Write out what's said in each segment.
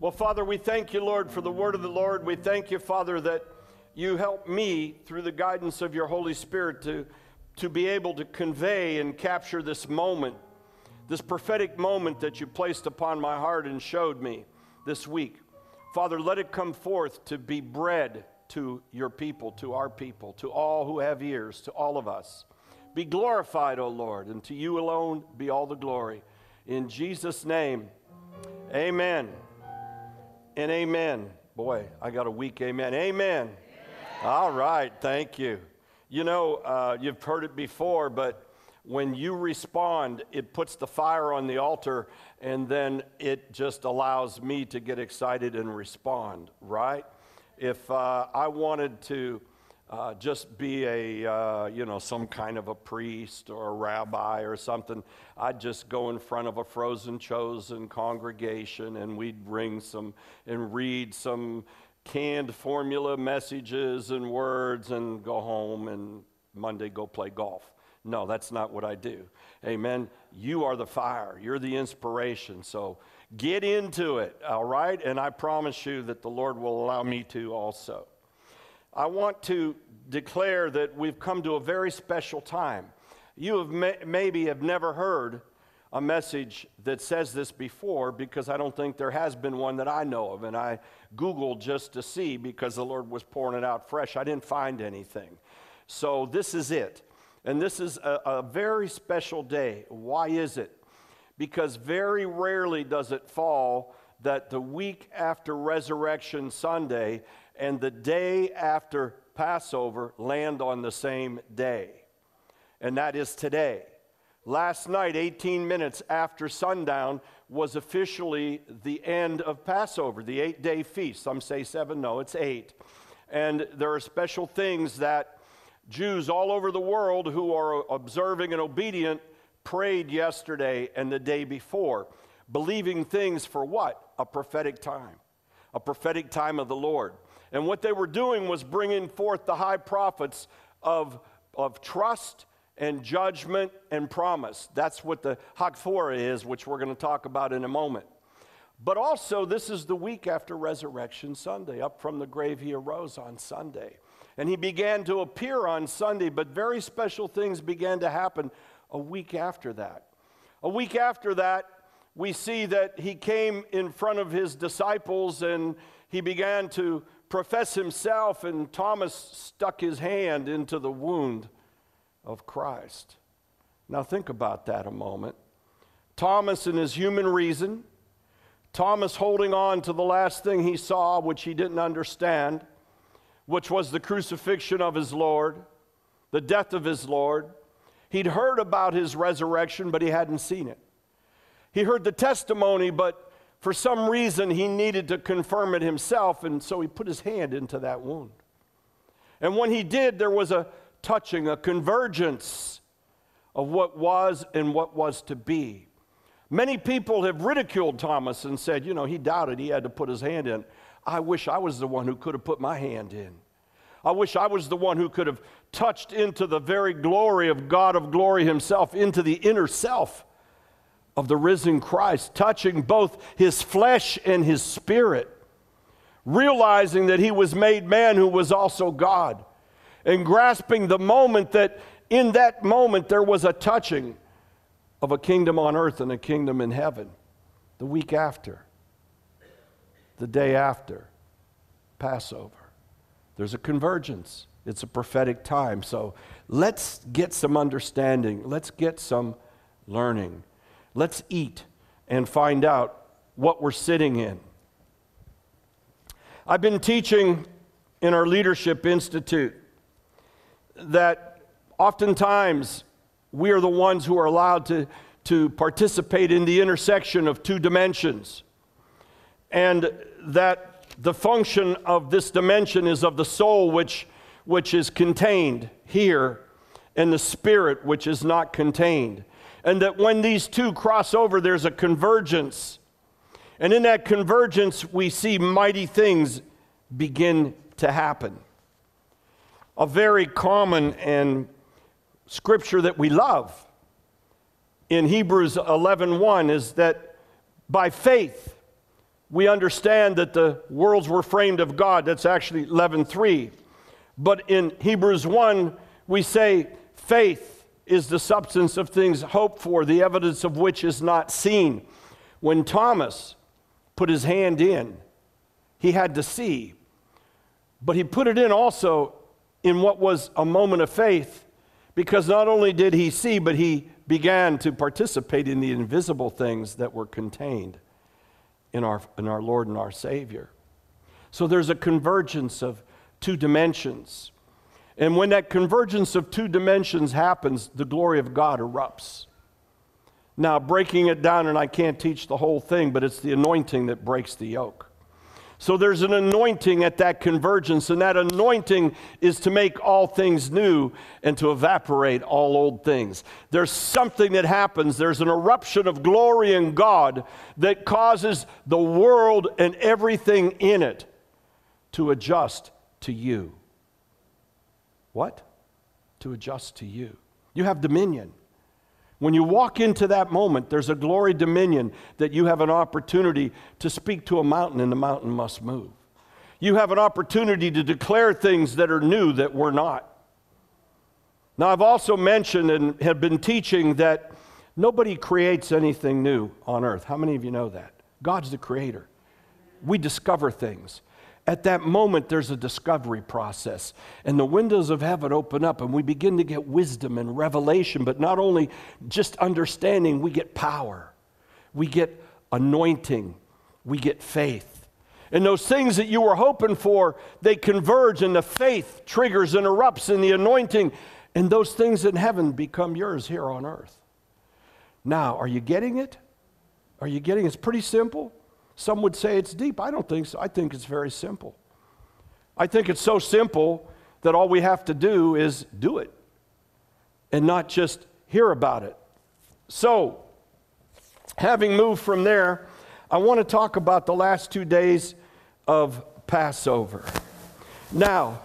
Well, Father, we thank you, Lord, for the word of the Lord. We thank you, Father, that you help me through the guidance of your Holy Spirit to, to be able to convey and capture this moment, this prophetic moment that you placed upon my heart and showed me this week. Father, let it come forth to be bread to your people, to our people, to all who have ears, to all of us. Be glorified, O Lord, and to you alone be all the glory. In Jesus' name, amen and amen. Boy, I got a weak amen. Amen. amen. All right, thank you. You know, uh, you've heard it before, but when you respond, it puts the fire on the altar, and then it just allows me to get excited and respond, right? If uh, I wanted to uh, just be a, uh, you know, some kind of a priest or a rabbi or something. I'd just go in front of a frozen chosen congregation and we'd ring some and read some canned formula messages and words and go home and Monday go play golf. No, that's not what I do. Amen. You are the fire, you're the inspiration. So get into it, all right? And I promise you that the Lord will allow me to also. I want to declare that we've come to a very special time. You have may, maybe have never heard a message that says this before because I don't think there has been one that I know of. And I Googled just to see because the Lord was pouring it out fresh. I didn't find anything. So this is it. And this is a, a very special day. Why is it? Because very rarely does it fall that the week after Resurrection Sunday and the day after Passover land on the same day, and that is today. Last night, 18 minutes after sundown, was officially the end of Passover, the eight day feast. Some say seven, no, it's eight. And there are special things that Jews all over the world who are observing and obedient prayed yesterday and the day before, believing things for what? A prophetic time, a prophetic time of the Lord. And what they were doing was bringing forth the high prophets of, of trust and judgment and promise. That's what the Haftorah is, which we're going to talk about in a moment. But also, this is the week after Resurrection Sunday. Up from the grave, he arose on Sunday. And he began to appear on Sunday, but very special things began to happen a week after that. A week after that, we see that he came in front of his disciples and he began to profess himself, and Thomas stuck his hand into the wound of Christ. Now, think about that a moment. Thomas and his human reason, Thomas holding on to the last thing he saw, which he didn't understand, which was the crucifixion of his Lord, the death of his Lord. He'd heard about his resurrection, but he hadn't seen it. He heard the testimony, but for some reason, he needed to confirm it himself, and so he put his hand into that wound. And when he did, there was a touching, a convergence of what was and what was to be. Many people have ridiculed Thomas and said, you know, he doubted he had to put his hand in. I wish I was the one who could have put my hand in. I wish I was the one who could have touched into the very glory of God of glory himself, into the inner self of the risen Christ, touching both his flesh and his spirit, realizing that he was made man who was also God, and grasping the moment that in that moment there was a touching of a kingdom on earth and a kingdom in heaven. The week after, the day after Passover, there's a convergence. It's a prophetic time. So let's get some understanding, let's get some learning. Let's eat and find out what we're sitting in. I've been teaching in our Leadership Institute that oftentimes we are the ones who are allowed to, to participate in the intersection of two dimensions, and that the function of this dimension is of the soul, which, which is contained here, and the spirit, which is not contained and that when these two cross over, there's a convergence. And in that convergence, we see mighty things begin to happen. A very common and scripture that we love in Hebrews 11:1 is that by faith we understand that the worlds were framed of God. That's actually 11:3. But in Hebrews 1, we say faith is the substance of things hoped for, the evidence of which is not seen. When Thomas put his hand in, he had to see. But he put it in also in what was a moment of faith because not only did he see, but he began to participate in the invisible things that were contained in our, in our Lord and our Savior. So there's a convergence of two dimensions. And when that convergence of two dimensions happens, the glory of God erupts. Now, breaking it down, and I can't teach the whole thing, but it's the anointing that breaks the yoke. So there's an anointing at that convergence, and that anointing is to make all things new and to evaporate all old things. There's something that happens, there's an eruption of glory in God that causes the world and everything in it to adjust to you. What? To adjust to you. You have dominion. When you walk into that moment, there's a glory dominion that you have an opportunity to speak to a mountain and the mountain must move. You have an opportunity to declare things that are new that were not. Now, I've also mentioned and have been teaching that nobody creates anything new on earth. How many of you know that? God's the creator. We discover things at that moment, there's a discovery process. And the windows of heaven open up, and we begin to get wisdom and revelation. But not only just understanding, we get power, we get anointing, we get faith. And those things that you were hoping for, they converge, and the faith triggers and erupts in the anointing. And those things in heaven become yours here on earth. Now, are you getting it? Are you getting it? It's pretty simple. Some would say it's deep. I don't think so. I think it's very simple. I think it's so simple that all we have to do is do it and not just hear about it. So, having moved from there, I want to talk about the last two days of Passover. Now,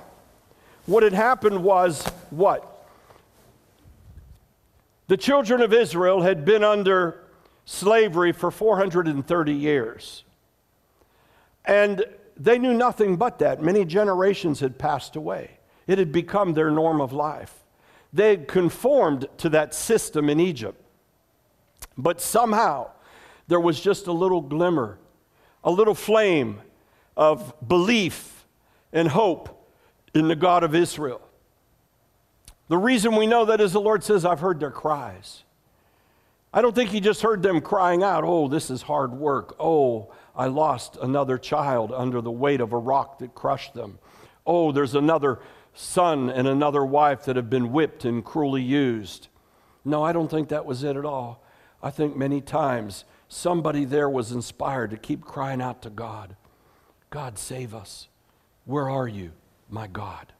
what had happened was what? The children of Israel had been under slavery for 430 years. And they knew nothing but that. Many generations had passed away, it had become their norm of life. They had conformed to that system in Egypt. But somehow, there was just a little glimmer, a little flame of belief and hope in the God of Israel. The reason we know that is the Lord says, I've heard their cries. I don't think he just heard them crying out, Oh, this is hard work. Oh, I lost another child under the weight of a rock that crushed them. Oh, there's another son and another wife that have been whipped and cruelly used. No, I don't think that was it at all. I think many times somebody there was inspired to keep crying out to God God, save us. Where are you, my God?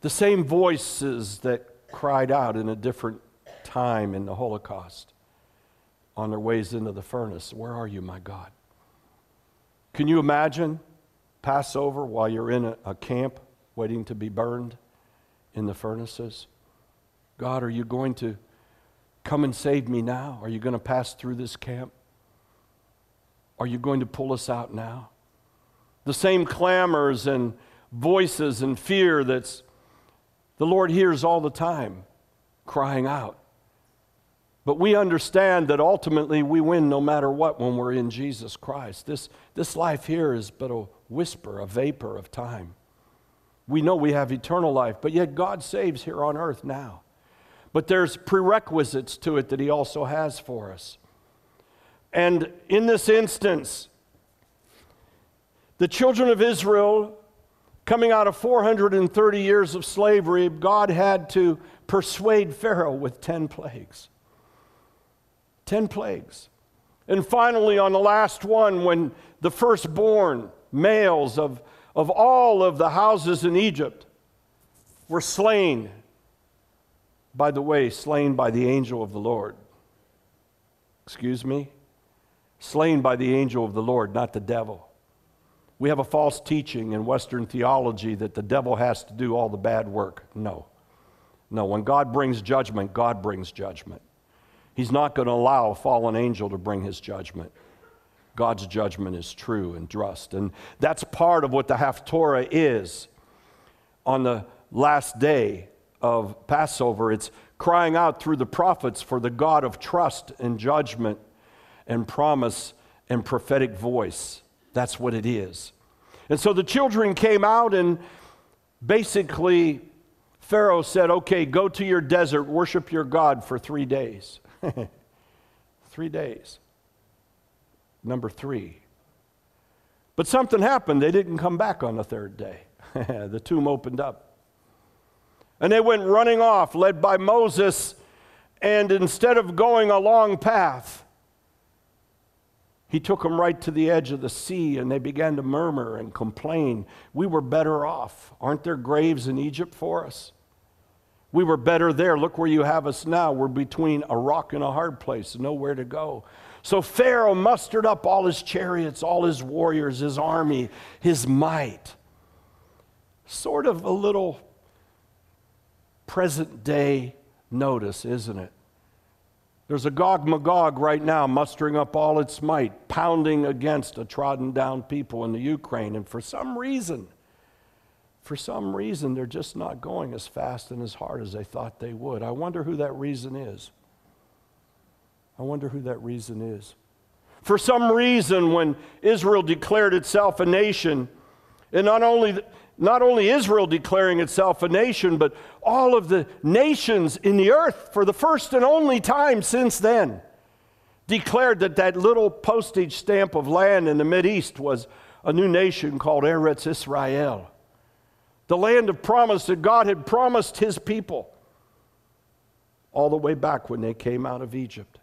The same voices that cried out in a different time in the Holocaust on their ways into the furnace. Where are you, my God? Can you imagine Passover while you're in a, a camp waiting to be burned in the furnaces? God, are you going to come and save me now? Are you going to pass through this camp? Are you going to pull us out now? The same clamors and voices and fear that's the Lord hears all the time crying out. But we understand that ultimately we win no matter what when we're in Jesus Christ. This, this life here is but a whisper, a vapor of time. We know we have eternal life, but yet God saves here on earth now. But there's prerequisites to it that He also has for us. And in this instance, the children of Israel, coming out of 430 years of slavery, God had to persuade Pharaoh with 10 plagues. 10 plagues. And finally, on the last one, when the firstborn males of, of all of the houses in Egypt were slain, by the way, slain by the angel of the Lord. Excuse me? Slain by the angel of the Lord, not the devil. We have a false teaching in Western theology that the devil has to do all the bad work. No. No, when God brings judgment, God brings judgment. He's not going to allow a fallen angel to bring his judgment. God's judgment is true and just. And that's part of what the Haftorah is on the last day of Passover. It's crying out through the prophets for the God of trust and judgment and promise and prophetic voice. That's what it is. And so the children came out, and basically, Pharaoh said, Okay, go to your desert, worship your God for three days. three days. Number three. But something happened. They didn't come back on the third day. the tomb opened up. And they went running off, led by Moses. And instead of going a long path, he took them right to the edge of the sea and they began to murmur and complain. We were better off. Aren't there graves in Egypt for us? We were better there. Look where you have us now. We're between a rock and a hard place, nowhere to go. So Pharaoh mustered up all his chariots, all his warriors, his army, his might. Sort of a little present day notice, isn't it? There's a Gog Magog right now mustering up all its might, pounding against a trodden down people in the Ukraine. And for some reason, for some reason, they're just not going as fast and as hard as they thought they would. I wonder who that reason is. I wonder who that reason is. For some reason, when Israel declared itself a nation, and not only, not only Israel declaring itself a nation, but all of the nations in the earth for the first and only time since then declared that that little postage stamp of land in the East was a new nation called Eretz Israel, the land of promise that God had promised his people all the way back when they came out of Egypt.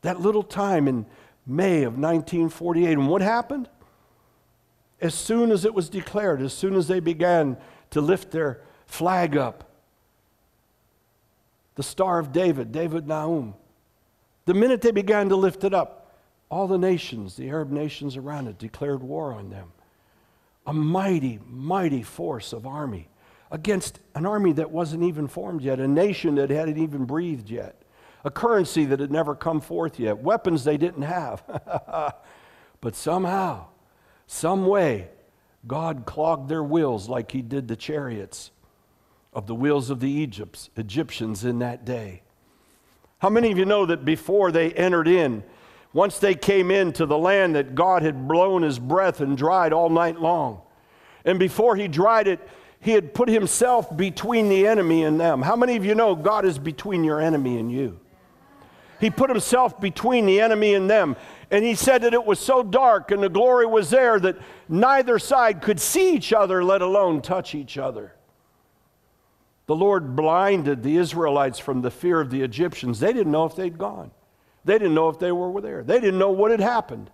That little time in May of 1948. And what happened? as soon as it was declared, as soon as they began to lift their flag up, the Star of David, David Nahum, the minute they began to lift it up, all the nations, the Arab nations around it, declared war on them. A mighty, mighty force of army against an army that wasn't even formed yet, a nation that hadn't even breathed yet, a currency that had never come forth yet, weapons they didn't have. but somehow, some way, God clogged their wheels like he did the chariots of the wheels of the Egypts, Egyptians in that day. How many of you know that before they entered in, once they came into the land that God had blown his breath and dried all night long, and before he dried it, he had put himself between the enemy and them. How many of you know God is between your enemy and you? He put himself between the enemy and them. And he said that it was so dark and the glory was there that neither side could see each other, let alone touch each other. The Lord blinded the Israelites from the fear of the Egyptians. They didn't know if they'd gone, they didn't know if they were there, they didn't know what had happened.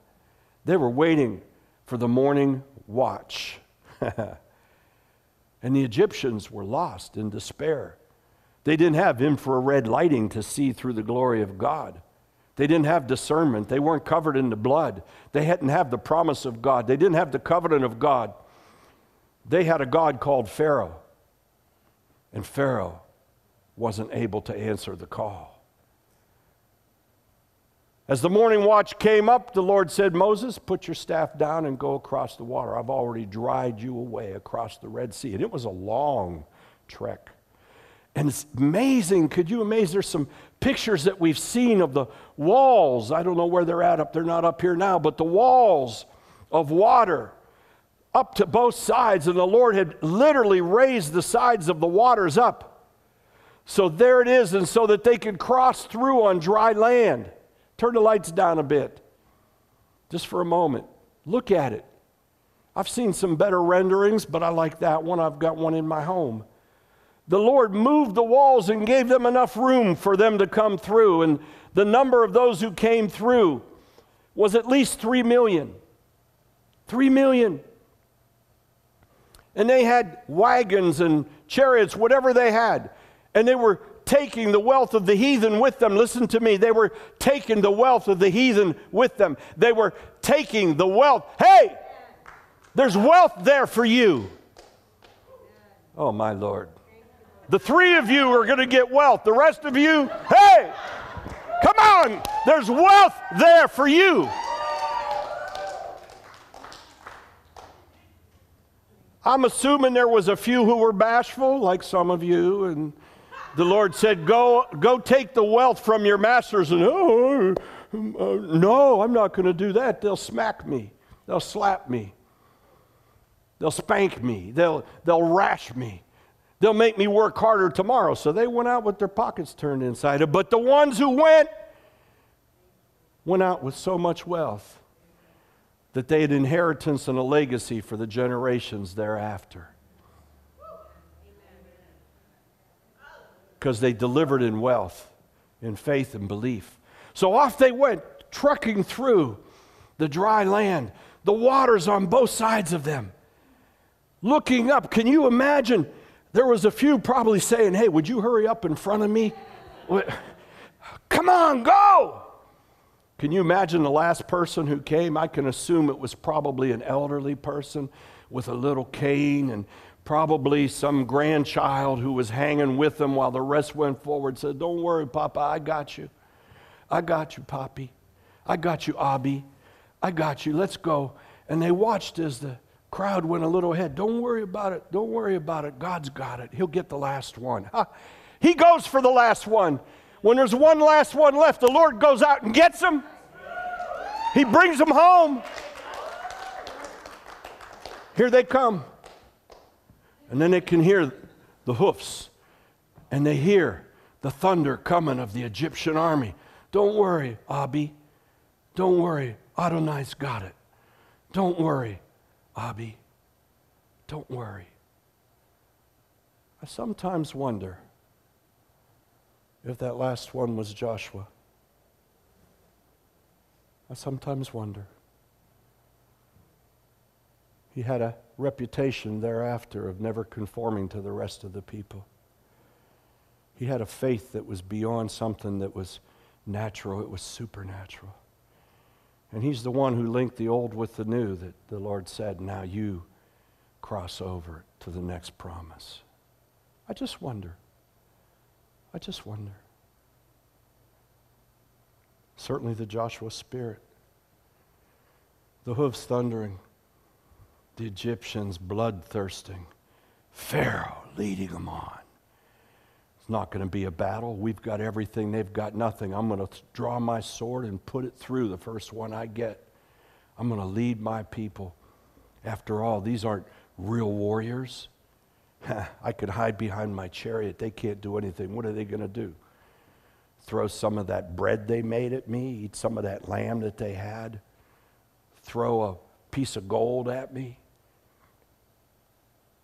They were waiting for the morning watch. and the Egyptians were lost in despair. They didn't have infrared lighting to see through the glory of God. They didn't have discernment. They weren't covered in the blood. They hadn't have the promise of God. They didn't have the covenant of God. They had a God called Pharaoh. And Pharaoh wasn't able to answer the call. As the morning watch came up, the Lord said, Moses, put your staff down and go across the water. I've already dried you away across the Red Sea. And it was a long trek. And it's amazing. Could you amazing? There's some pictures that we've seen of the walls. I don't know where they're at up. They're not up here now, but the walls of water up to both sides. And the Lord had literally raised the sides of the waters up. So there it is, and so that they could cross through on dry land. Turn the lights down a bit, just for a moment. Look at it. I've seen some better renderings, but I like that one. I've got one in my home the Lord moved the walls and gave them enough room for them to come through. And the number of those who came through was at least three million. Three million. And they had wagons and chariots, whatever they had. And they were taking the wealth of the heathen with them. Listen to me. They were taking the wealth of the heathen with them. They were taking the wealth. Hey, there's wealth there for you. Oh, my Lord. The three of you are going to get wealth. The rest of you, hey, come on. There's wealth there for you. I'm assuming there was a few who were bashful, like some of you, and the Lord said, "Go, go, take the wealth from your masters." And oh, uh, no, I'm not going to do that. They'll smack me. They'll slap me. They'll spank me. They'll they'll rash me. They'll make me work harder tomorrow. So they went out with their pockets turned inside. Out. But the ones who went went out with so much wealth that they had inheritance and a legacy for the generations thereafter. Because they delivered in wealth, in faith and belief. So off they went, trucking through the dry land, the waters on both sides of them. Looking up, can you imagine? There was a few probably saying, Hey, would you hurry up in front of me? Come on, go! Can you imagine the last person who came? I can assume it was probably an elderly person with a little cane and probably some grandchild who was hanging with them while the rest went forward said, Don't worry, Papa, I got you. I got you, Poppy. I got you, Abby. I got you. Let's go. And they watched as the crowd went a little ahead. Don't worry about it. Don't worry about it. God's got it. He'll get the last one. He goes for the last one. When there's one last one left, the Lord goes out and gets them. He brings them home. Here they come. And then they can hear the hoofs and they hear the thunder coming of the Egyptian army. Don't worry, Abby. Don't worry. Adonai's got it. Don't worry, Abby. Don't worry. I sometimes wonder if that last one was Joshua. I sometimes wonder. He had a reputation thereafter of never conforming to the rest of the people. He had a faith that was beyond something that was natural, it was supernatural. And he's the one who linked the old with the new that the Lord said, now you cross over to the next promise. I just wonder. I just wonder. Certainly the Joshua spirit. The hooves thundering, the Egyptians bloodthirsting, Pharaoh leading them on. It's not going to be a battle. We've got everything, they've got nothing. I'm going to draw my sword and put it through the first one I get. I'm going to lead my people. After all, these aren't real warriors. I could hide behind my chariot. They can't do anything. What are they going to do? throw some of that bread they made at me, eat some of that lamb that they had, throw a piece of gold at me.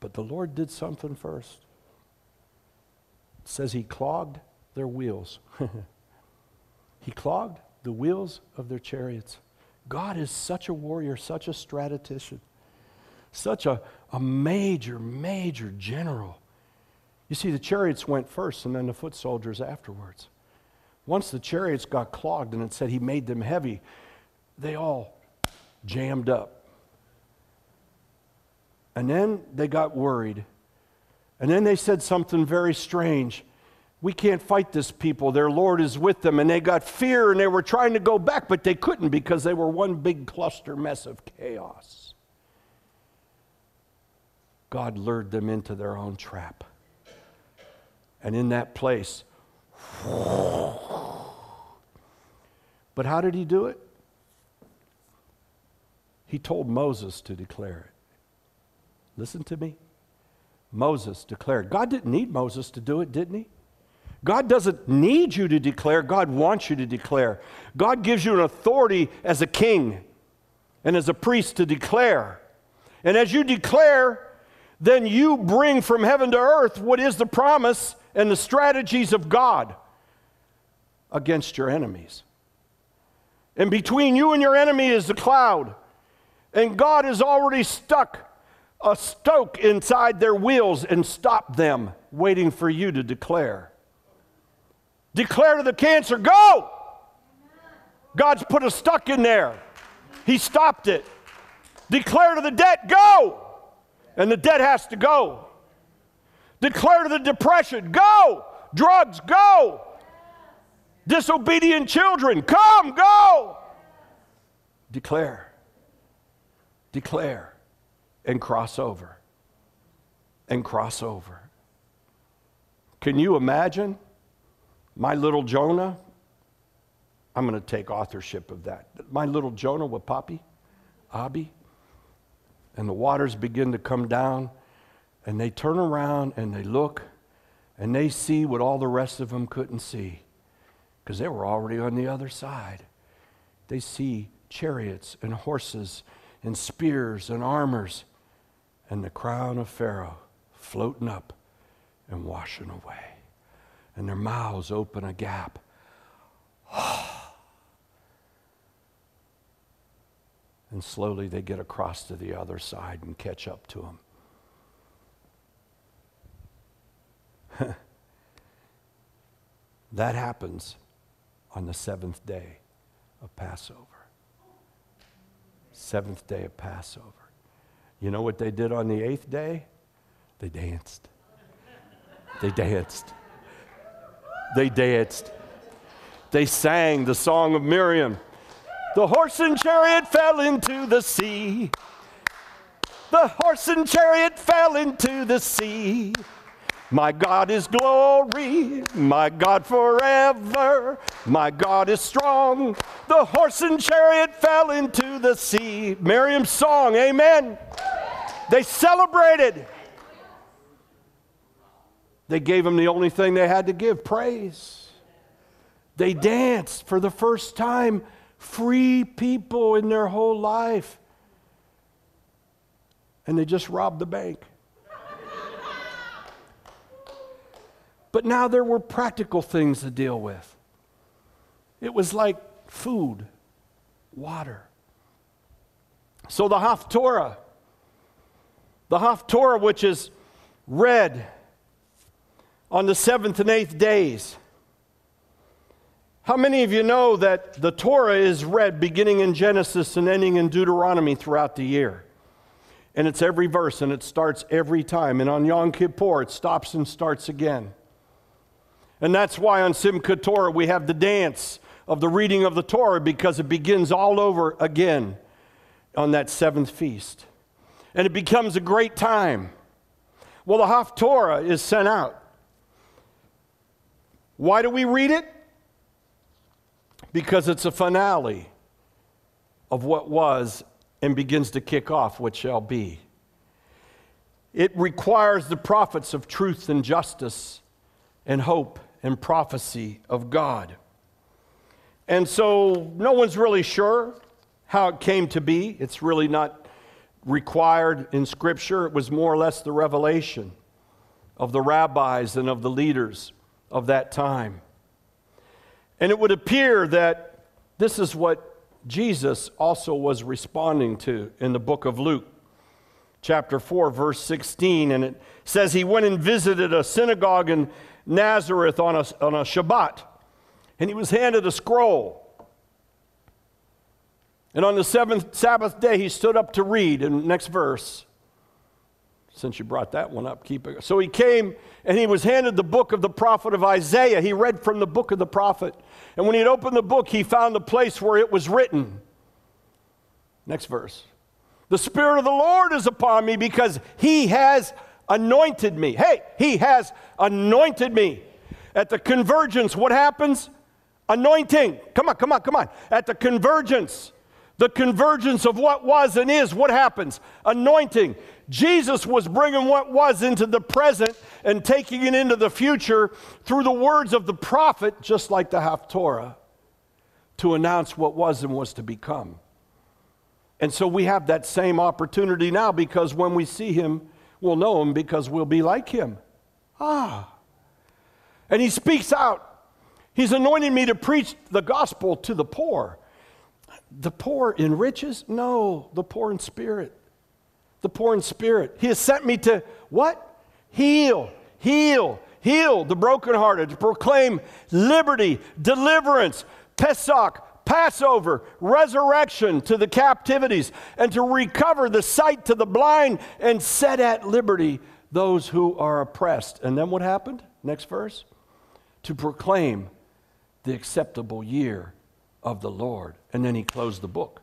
But the Lord did something first. It says he clogged their wheels. he clogged the wheels of their chariots. God is such a warrior, such a strategist, such a, a major, major general. You see, the chariots went first and then the foot soldiers afterwards. Once the chariots got clogged and it said he made them heavy, they all jammed up. And then they got worried. And then they said something very strange. We can't fight this people. Their Lord is with them. And they got fear and they were trying to go back, but they couldn't because they were one big cluster mess of chaos. God lured them into their own trap. And in that place, but how did he do it? He told Moses to declare it. Listen to me. Moses declared. God didn't need Moses to do it, didn't he? God doesn't need you to declare, God wants you to declare. God gives you an authority as a king and as a priest to declare. And as you declare, then you bring from heaven to earth what is the promise and the strategies of God against your enemies. And between you and your enemy is the cloud. And God is already stuck a stoke inside their wheels and stop them, waiting for you to declare. Declare to the cancer, go! God's put a stuck in there. He stopped it. Declare to the debt, go! And the debt has to go. Declare to the depression, go! Drugs, go! Disobedient children, come, go. Declare, declare, and cross over. and cross over. Can you imagine my little Jonah? I'm going to take authorship of that. My little Jonah with Poppy, Abby, and the waters begin to come down, and they turn around and they look, and they see what all the rest of them couldn't see because they were already on the other side. They see chariots and horses and spears and armors and the crown of Pharaoh floating up and washing away. And their mouths open a gap. and slowly they get across to the other side and catch up to them. that happens on the seventh day of Passover. Seventh day of Passover. You know what they did on the eighth day? They danced. They danced. They danced. They sang the song of Miriam. The horse and chariot fell into the sea. The horse and chariot fell into the sea. My God is glory, my God forever, my God is strong. The horse and chariot fell into the sea. Miriam's song, amen. They celebrated. They gave him the only thing they had to give praise. They danced for the first time, free people in their whole life. And they just robbed the bank. But now there were practical things to deal with. It was like food, water. So the Haftorah, the Haftorah, which is read on the seventh and eighth days. How many of you know that the Torah is read beginning in Genesis and ending in Deuteronomy throughout the year? And it's every verse and it starts every time. And on Yom Kippur, it stops and starts again. And that's why on Simchat Torah we have the dance of the reading of the Torah because it begins all over again on that seventh feast. And it becomes a great time. Well, the Haftorah is sent out. Why do we read it? Because it's a finale of what was and begins to kick off what shall be. It requires the prophets of truth and justice and hope and prophecy of God. And so no one's really sure how it came to be. It's really not required in Scripture. It was more or less the revelation of the rabbis and of the leaders of that time. And it would appear that this is what Jesus also was responding to in the book of Luke, chapter 4, verse 16. And it says he went and visited a synagogue in Nazareth on a, on a Shabbat, and he was handed a scroll. And on the seventh Sabbath day, he stood up to read. And next verse, since you brought that one up, keep it. So he came and he was handed the book of the prophet of Isaiah. He read from the book of the prophet. And when he had opened the book, he found the place where it was written. Next verse. The Spirit of the Lord is upon me because he has anointed me. Hey, he has anointed me. At the convergence, what happens? Anointing. Come on, come on, come on. At the convergence, the convergence of what was and is, what happens? Anointing. Jesus was bringing what was into the present and taking it into the future through the words of the prophet, just like the Haftorah, to announce what was and was to become. And so we have that same opportunity now because when we see him, we'll know him because we'll be like him. Ah. And he speaks out. He's anointed me to preach the gospel to the poor. The poor in riches? No, the poor in spirit. The poor in spirit. He has sent me to what? Heal, heal, heal the brokenhearted, to proclaim liberty, deliverance, Pesach, Passover, resurrection to the captivities, and to recover the sight to the blind and set at liberty those who are oppressed. And then what happened? Next verse. To proclaim the acceptable year of the Lord. And then he closed the book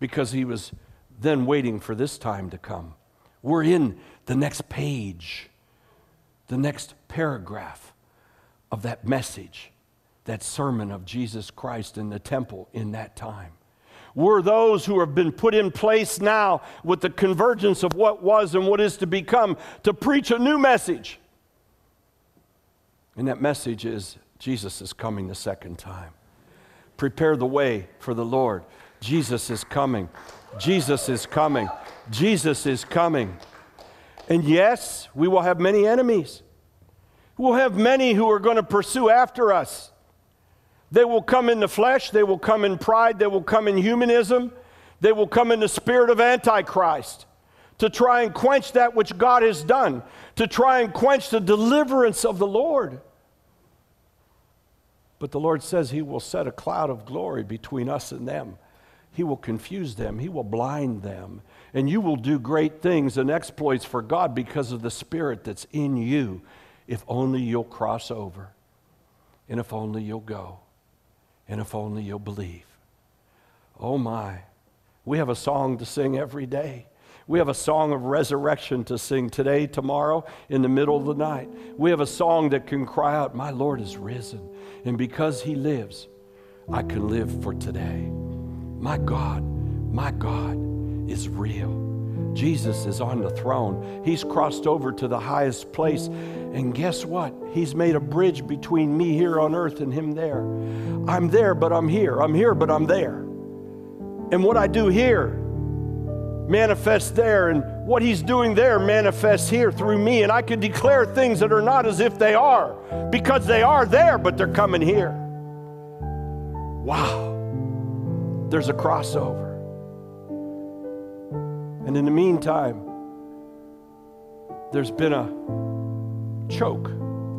because he was then waiting for this time to come We're in the next page, the next paragraph of that message, that sermon of Jesus Christ in the temple in that time. We're those who have been put in place now with the convergence of what was and what is to become to preach a new message. And that message is Jesus is coming the second time. Prepare the way for the Lord. Jesus is coming. Jesus is coming. Jesus is coming. And yes, we will have many enemies. We'll have many who are going to pursue after us. They will come in the flesh, they will come in pride, they will come in humanism, they will come in the spirit of Antichrist to try and quench that which God has done, to try and quench the deliverance of the Lord. But the Lord says He will set a cloud of glory between us and them. He will confuse them, He will blind them, and you will do great things and exploits for God because of the Spirit that's in you, if only you'll cross over, and if only you'll go, and if only you'll believe. Oh my, we have a song to sing every day. We have a song of resurrection to sing today, tomorrow, in the middle of the night. We have a song that can cry out, My Lord is risen. And because he lives, I can live for today. My God, my God is real. Jesus is on the throne. He's crossed over to the highest place. And guess what? He's made a bridge between me here on earth and him there. I'm there, but I'm here. I'm here, but I'm there. And what I do here manifests there, and what he's doing there manifests here through me. And I can declare things that are not as if they are, because they are there, but they're coming here. Wow. There's a crossover. And in the meantime, there's been a choke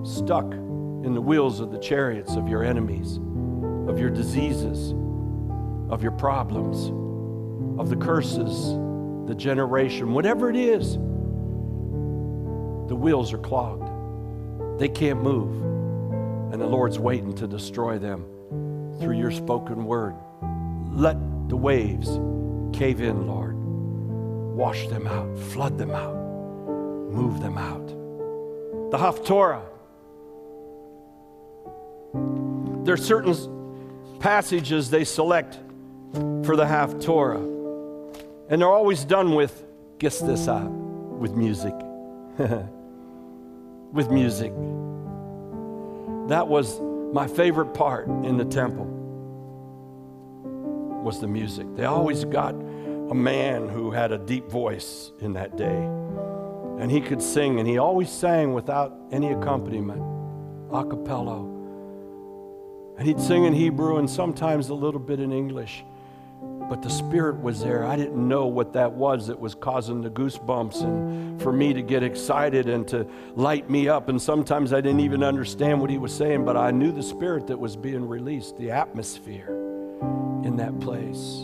stuck in the wheels of the chariots of your enemies, of your diseases, of your problems, of the curses, the generation, whatever it is. The wheels are clogged. They can't move. And the Lord's waiting to destroy them through your spoken word. Let the waves cave in, Lord. Wash them out, flood them out, move them out. The Haftorah. There are certain passages they select for the Haftorah. And they're always done with, guess this out, with music. with music. That was my favorite part in the temple was the music. They always got a man who had a deep voice in that day. And he could sing, and he always sang without any accompaniment, a cappella. And he'd sing in Hebrew and sometimes a little bit in English. But the Spirit was there. I didn't know what that was that was causing the goosebumps and for me to get excited and to light me up. And sometimes I didn't even understand what he was saying, but I knew the Spirit that was being released, the atmosphere in that place.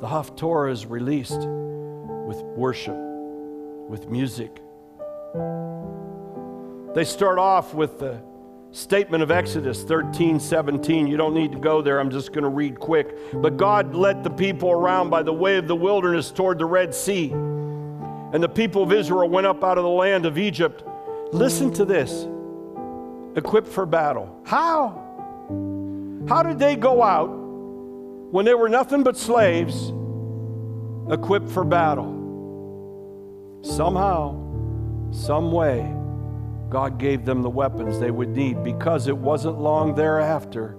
The Haftorah is released with worship, with music. They start off with the statement of Exodus 13, 17. You don't need to go there, I'm just going to read quick. But God led the people around by the way of the wilderness toward the Red Sea. And the people of Israel went up out of the land of Egypt. Listen to this equipped for battle. How? How did they go out when they were nothing but slaves, equipped for battle. Somehow, some way, God gave them the weapons they would need because it wasn't long thereafter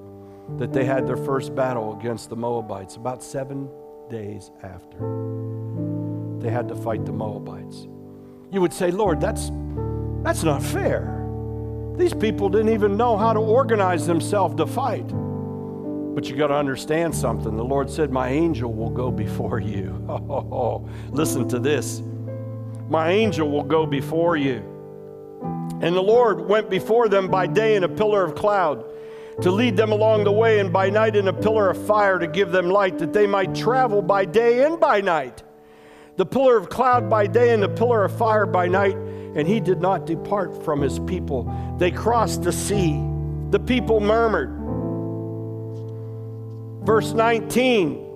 that they had their first battle against the Moabites, about seven days after. They had to fight the Moabites. You would say, Lord, that's, that's not fair. These people didn't even know how to organize themselves to fight. But you got to understand something. The Lord said, My angel will go before you. Oh, listen to this. My angel will go before you. And the Lord went before them by day in a pillar of cloud to lead them along the way, and by night in a pillar of fire to give them light, that they might travel by day and by night. The pillar of cloud by day and the pillar of fire by night. And he did not depart from his people. They crossed the sea. The people murmured. Verse 19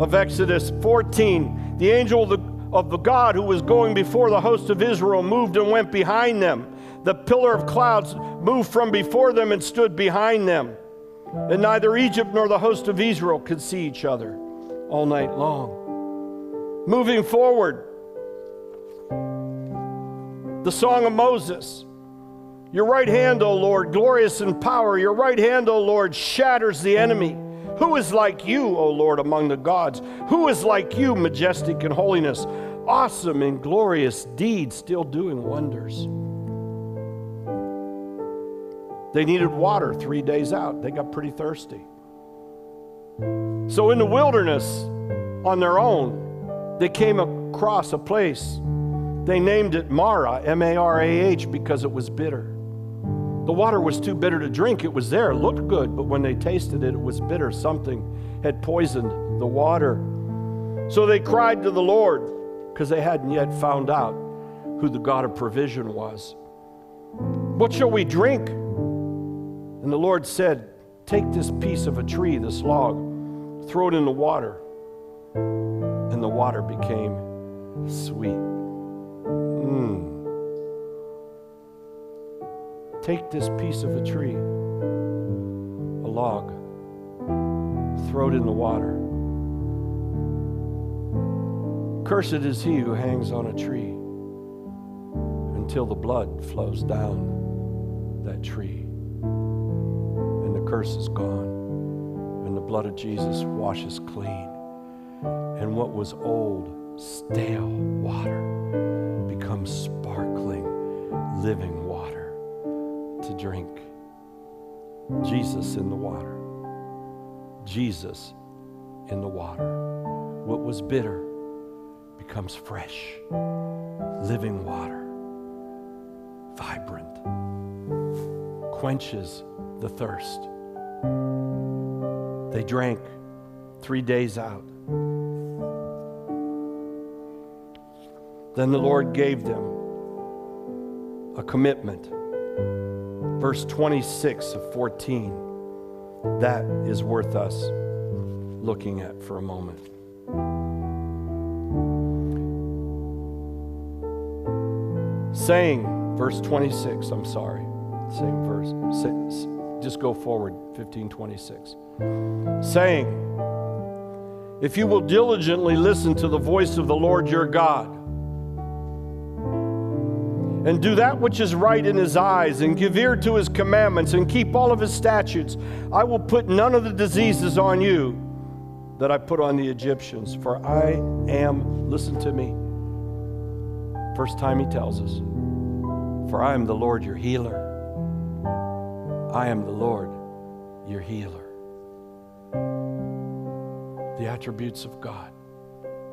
of Exodus 14 the angel of the, of the God who was going before the host of Israel moved and went behind them. The pillar of clouds moved from before them and stood behind them. And neither Egypt nor the host of Israel could see each other all night long. Moving forward, the Song of Moses. Your right hand, O Lord, glorious in power. Your right hand, O Lord, shatters the enemy. Who is like you, O Lord, among the gods? Who is like you, majestic in holiness, awesome and glorious deeds, still doing wonders? They needed water three days out. They got pretty thirsty. So, in the wilderness, on their own, they came across a place. They named it Marah, M A R A H, because it was bitter. The water was too bitter to drink. It was there, it looked good, but when they tasted it, it was bitter. Something had poisoned the water. So they cried to the Lord because they hadn't yet found out who the God of provision was. What shall we drink? And the Lord said, Take this piece of a tree, this log, throw it in the water. And the water became sweet. Mmm. Take this piece of a tree, a log, throw it in the water. Cursed is he who hangs on a tree until the blood flows down that tree and the curse is gone and the blood of Jesus washes clean. And what was old, stale water becomes sparkling, living water to drink. Jesus in the water. Jesus in the water. What was bitter becomes fresh, living water, vibrant, quenches the thirst. They drank three days out. Then the Lord gave them a commitment verse 26 of 14. That is worth us looking at for a moment. Saying, verse 26, I'm sorry, same verse, just go forward, 1526. Saying, if you will diligently listen to the voice of the Lord your God, and do that which is right in his eyes, and give ear to his commandments, and keep all of his statutes, I will put none of the diseases on you that I put on the Egyptians. For I am, listen to me, first time he tells us, for I am the Lord your healer. I am the Lord your healer. The attributes of God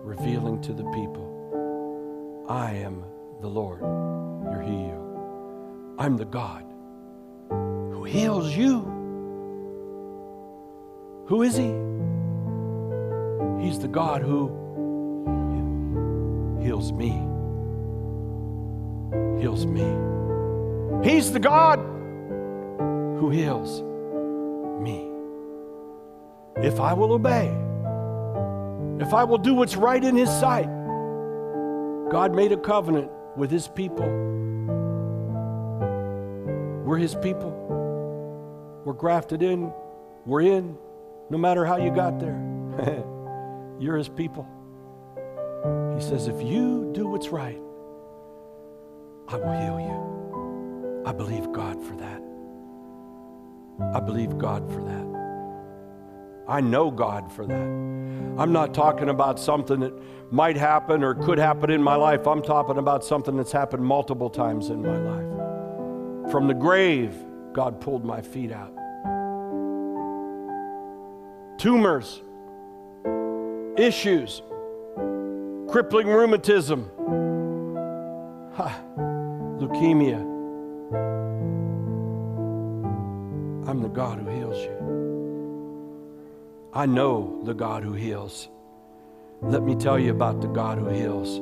revealing to the people I am the Lord your healer. I'm the God who heals you. Who is He? He's the God who heals me. Heals me. He's the God who heals me. If I will obey, if I will do what's right in His sight, God made a covenant with His people we're His people. We're grafted in. We're in, no matter how you got there. You're His people. He says, if you do what's right, I will heal you. I believe God for that. I believe God for that. I know God for that. I'm not talking about something that might happen or could happen in my life. I'm talking about something that's happened multiple times in my life. From the grave, God pulled my feet out. Tumors, issues, crippling rheumatism, ha, leukemia. I'm the God who heals you. I know the God who heals. Let me tell you about the God who heals.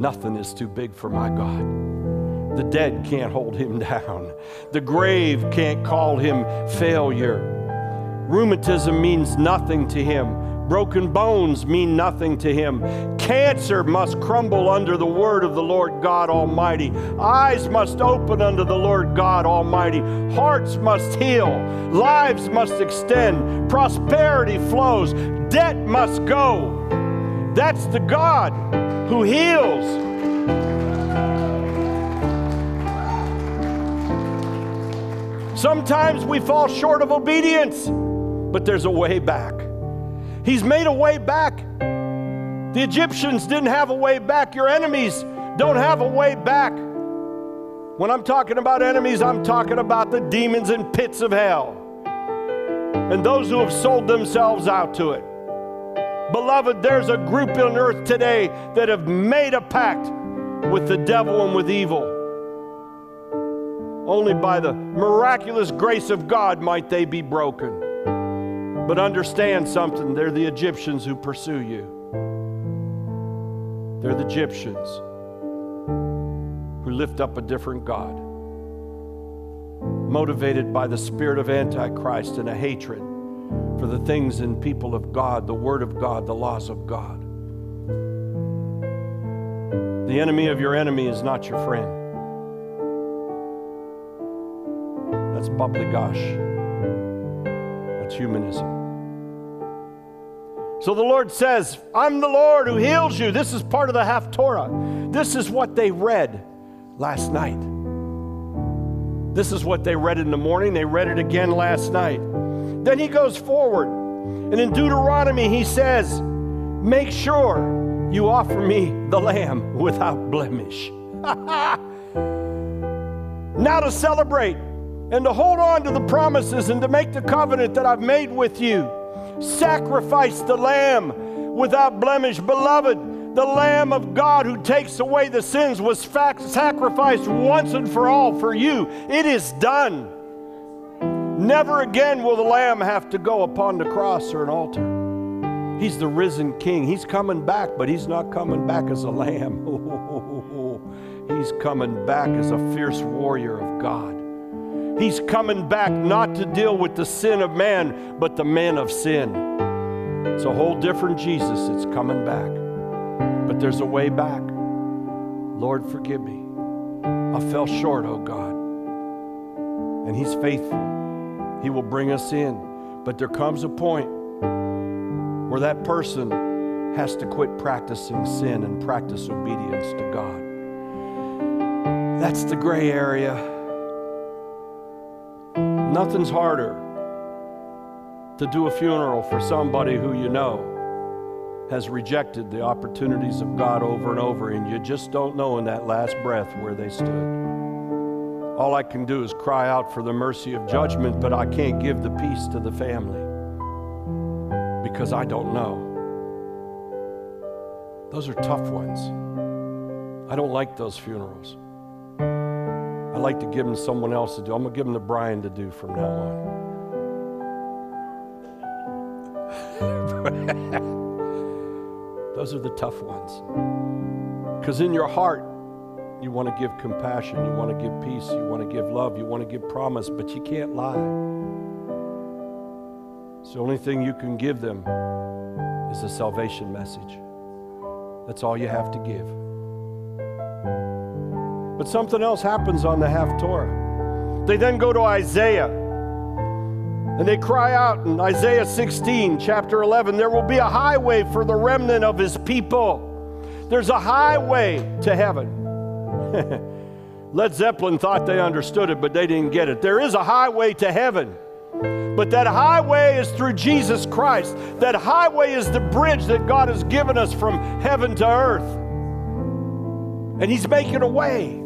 Nothing is too big for my God. The dead can't hold him down. The grave can't call him failure. Rheumatism means nothing to him. Broken bones mean nothing to him. Cancer must crumble under the word of the Lord God Almighty. Eyes must open under the Lord God Almighty. Hearts must heal. Lives must extend. Prosperity flows. Debt must go. That's the God who heals. Sometimes we fall short of obedience, but there's a way back. He's made a way back. The Egyptians didn't have a way back. Your enemies don't have a way back. When I'm talking about enemies, I'm talking about the demons and pits of hell and those who have sold themselves out to it. Beloved, there's a group on earth today that have made a pact with the devil and with evil. Only by the miraculous grace of God might they be broken. But understand something they're the Egyptians who pursue you. They're the Egyptians who lift up a different God, motivated by the spirit of Antichrist and a hatred for the things and people of God, the Word of God, the laws of God. The enemy of your enemy is not your friend. That's bubbly gosh. That's humanism. So the Lord says, I'm the Lord who heals you. This is part of the Haftorah. This is what they read last night. This is what they read in the morning. They read it again last night. Then he goes forward. And in Deuteronomy, he says, Make sure you offer me the lamb without blemish. now to celebrate and to hold on to the promises and to make the covenant that I've made with you sacrifice the Lamb without blemish. Beloved, the Lamb of God who takes away the sins was fact- sacrificed once and for all for you. It is done. Never again will the Lamb have to go upon the cross or an altar. He's the risen King. He's coming back, but He's not coming back as a lamb. He's coming back as a fierce warrior of God. He's coming back not to deal with the sin of man, but the man of sin. It's a whole different Jesus. It's coming back. But there's a way back. Lord, forgive me. I fell short, oh God. And He's faithful. He will bring us in. But there comes a point where that person has to quit practicing sin and practice obedience to God. That's the gray area. Nothing's harder to do a funeral for somebody who you know has rejected the opportunities of God over and over, and you just don't know in that last breath where they stood. All I can do is cry out for the mercy of judgment, but I can't give the peace to the family because I don't know. Those are tough ones. I don't like those funerals. I like to give them someone else to do. I'm going to give them to Brian to do from now on. Those are the tough ones. Because in your heart, you want to give compassion, you want to give peace, you want to give love, you want to give promise, but you can't lie. So the only thing you can give them is a salvation message. That's all you have to give. But something else happens on the Haftorah. They then go to Isaiah and they cry out in Isaiah 16, chapter 11, there will be a highway for the remnant of his people. There's a highway to heaven. Led Zeppelin thought they understood it, but they didn't get it. There is a highway to heaven. But that highway is through Jesus Christ. That highway is the bridge that God has given us from heaven to earth. And He's making a way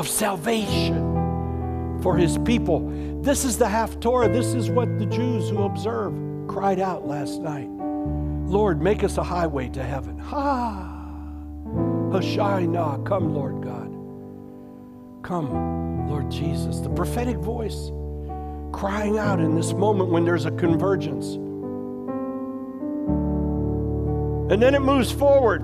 of salvation for his people. This is the Haftorah. This is what the Jews who observe cried out last night. Lord, make us a highway to heaven. Ha! Hoshina, come, Lord God. Come, Lord Jesus. The prophetic voice crying out in this moment when there's a convergence. And then it moves forward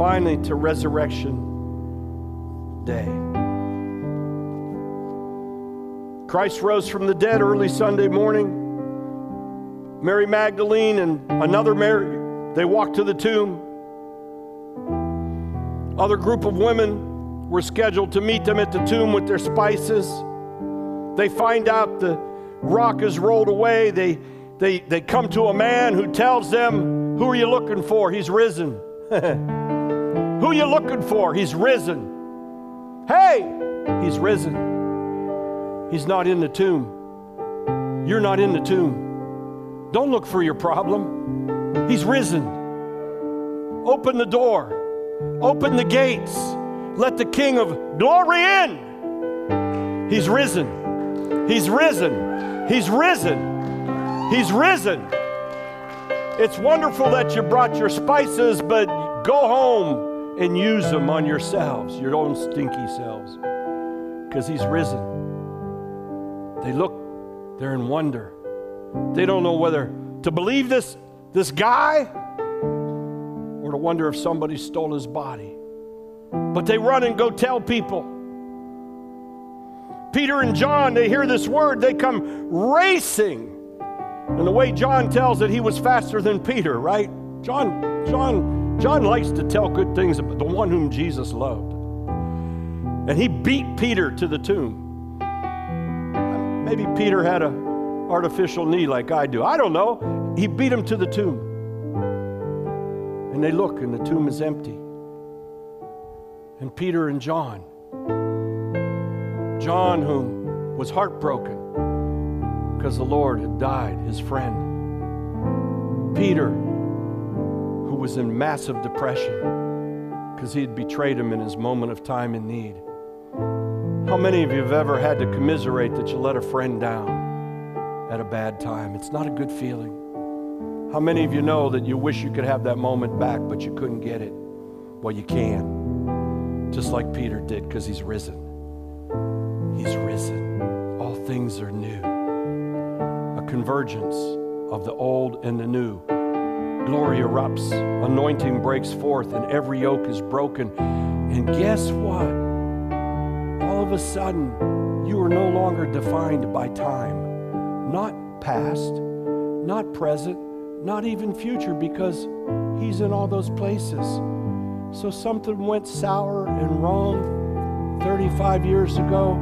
finally to resurrection day. Christ rose from the dead early Sunday morning. Mary Magdalene and another Mary, they walked to the tomb. Other group of women were scheduled to meet them at the tomb with their spices. They find out the rock is rolled away. They, they, they come to a man who tells them, Who are you looking for? He's risen. Who you looking for? He's risen. Hey, he's risen. He's not in the tomb. You're not in the tomb. Don't look for your problem. He's risen. Open the door. Open the gates. Let the King of glory in. He's risen. He's risen. He's risen. He's risen. It's wonderful that you brought your spices, but go home and use them on yourselves, your own stinky selves, because He's risen. They look, they're in wonder. They don't know whether to believe this, this guy or to wonder if somebody stole his body. But they run and go tell people. Peter and John, they hear this word, they come racing. And the way John tells it, he was faster than Peter, right? John, John, John likes to tell good things about the one whom Jesus loved. And he beat Peter to the tomb. Um, maybe Peter had a artificial knee like I do. I don't know. He beat him to the tomb. And they look, and the tomb is empty. And Peter and John, John, whom was heartbroken because the Lord had died, his friend. Peter, was in massive depression because he had betrayed him in his moment of time in need. How many of you have ever had to commiserate that you let a friend down at a bad time? It's not a good feeling. How many of you know that you wish you could have that moment back, but you couldn't get it? Well, you can, just like Peter did, because he's risen. He's risen. All things are new. A convergence of the old and the new. Glory erupts, anointing breaks forth, and every yoke is broken. And guess what? All of a sudden, you are no longer defined by time, not past, not present, not even future, because He's in all those places. So something went sour and wrong 35 years ago.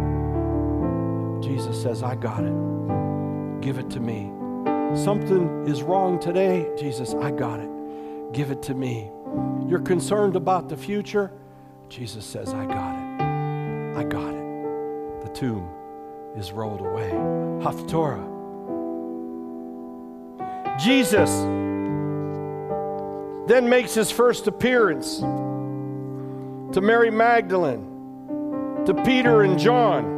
Jesus says, I got it. Give it to me. Something is wrong today. Jesus, I got it. Give it to me. You're concerned about the future. Jesus says, I got it. I got it. The tomb is rolled away. Haftorah. Jesus then makes his first appearance to Mary Magdalene, to Peter and John.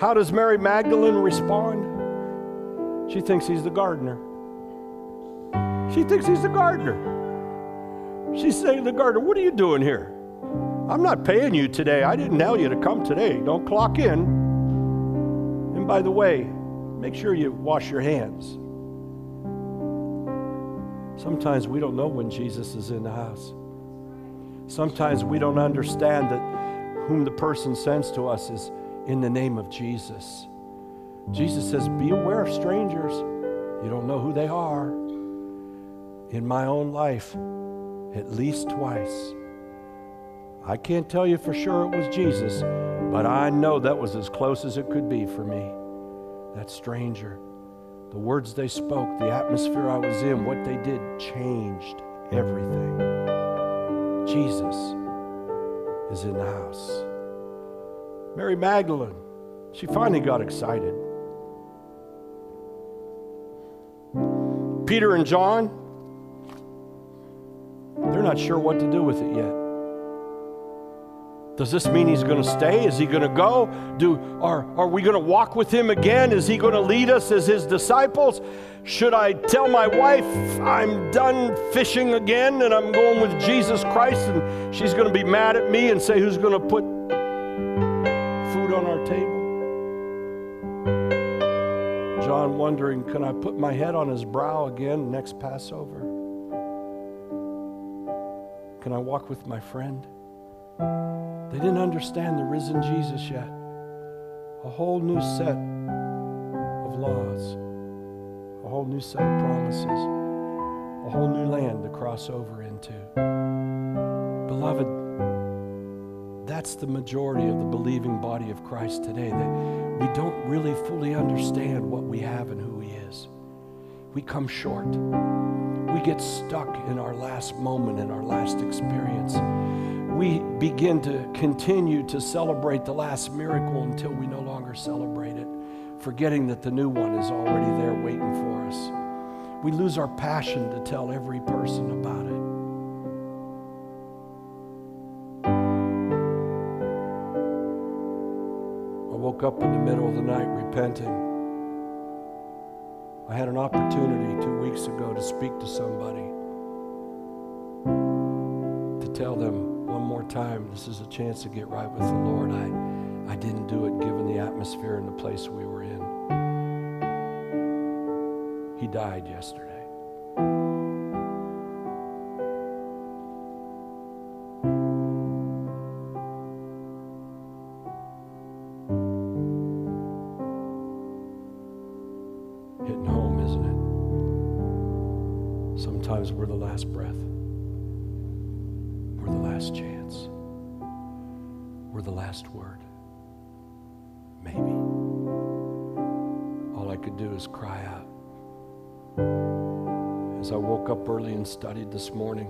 How does Mary Magdalene respond? She thinks he's the gardener. She thinks he's the gardener. She's saying to the gardener, What are you doing here? I'm not paying you today. I didn't tell you to come today. Don't clock in. And by the way, make sure you wash your hands. Sometimes we don't know when Jesus is in the house. Sometimes we don't understand that whom the person sends to us is in the name of Jesus. Jesus says, Be aware of strangers. You don't know who they are. In my own life, at least twice. I can't tell you for sure it was Jesus, but I know that was as close as it could be for me. That stranger. The words they spoke, the atmosphere I was in, what they did changed everything. Jesus is in the house. Mary Magdalene, she finally got excited. Peter and John, they're not sure what to do with it yet. Does this mean he's going to stay? Is he going to go? Do, are, are we going to walk with him again? Is he going to lead us as his disciples? Should I tell my wife I'm done fishing again and I'm going with Jesus Christ and she's going to be mad at me and say, Who's going to put John wondering, Can I put my head on his brow again next Passover? Can I walk with my friend? They didn't understand the risen Jesus yet. A whole new set of laws, a whole new set of promises, a whole new land to cross over into. Beloved, that's the majority of the believing body of Christ today. That we don't really fully understand what we have and who He is. We come short. We get stuck in our last moment, in our last experience. We begin to continue to celebrate the last miracle until we no longer celebrate it, forgetting that the new one is already there waiting for us. We lose our passion to tell every person about it. Woke up in the middle of the night repenting. I had an opportunity two weeks ago to speak to somebody, to tell them one more time this is a chance to get right with the Lord. I, I didn't do it given the atmosphere and the place we were in. He died yesterday. I woke up early and studied this morning,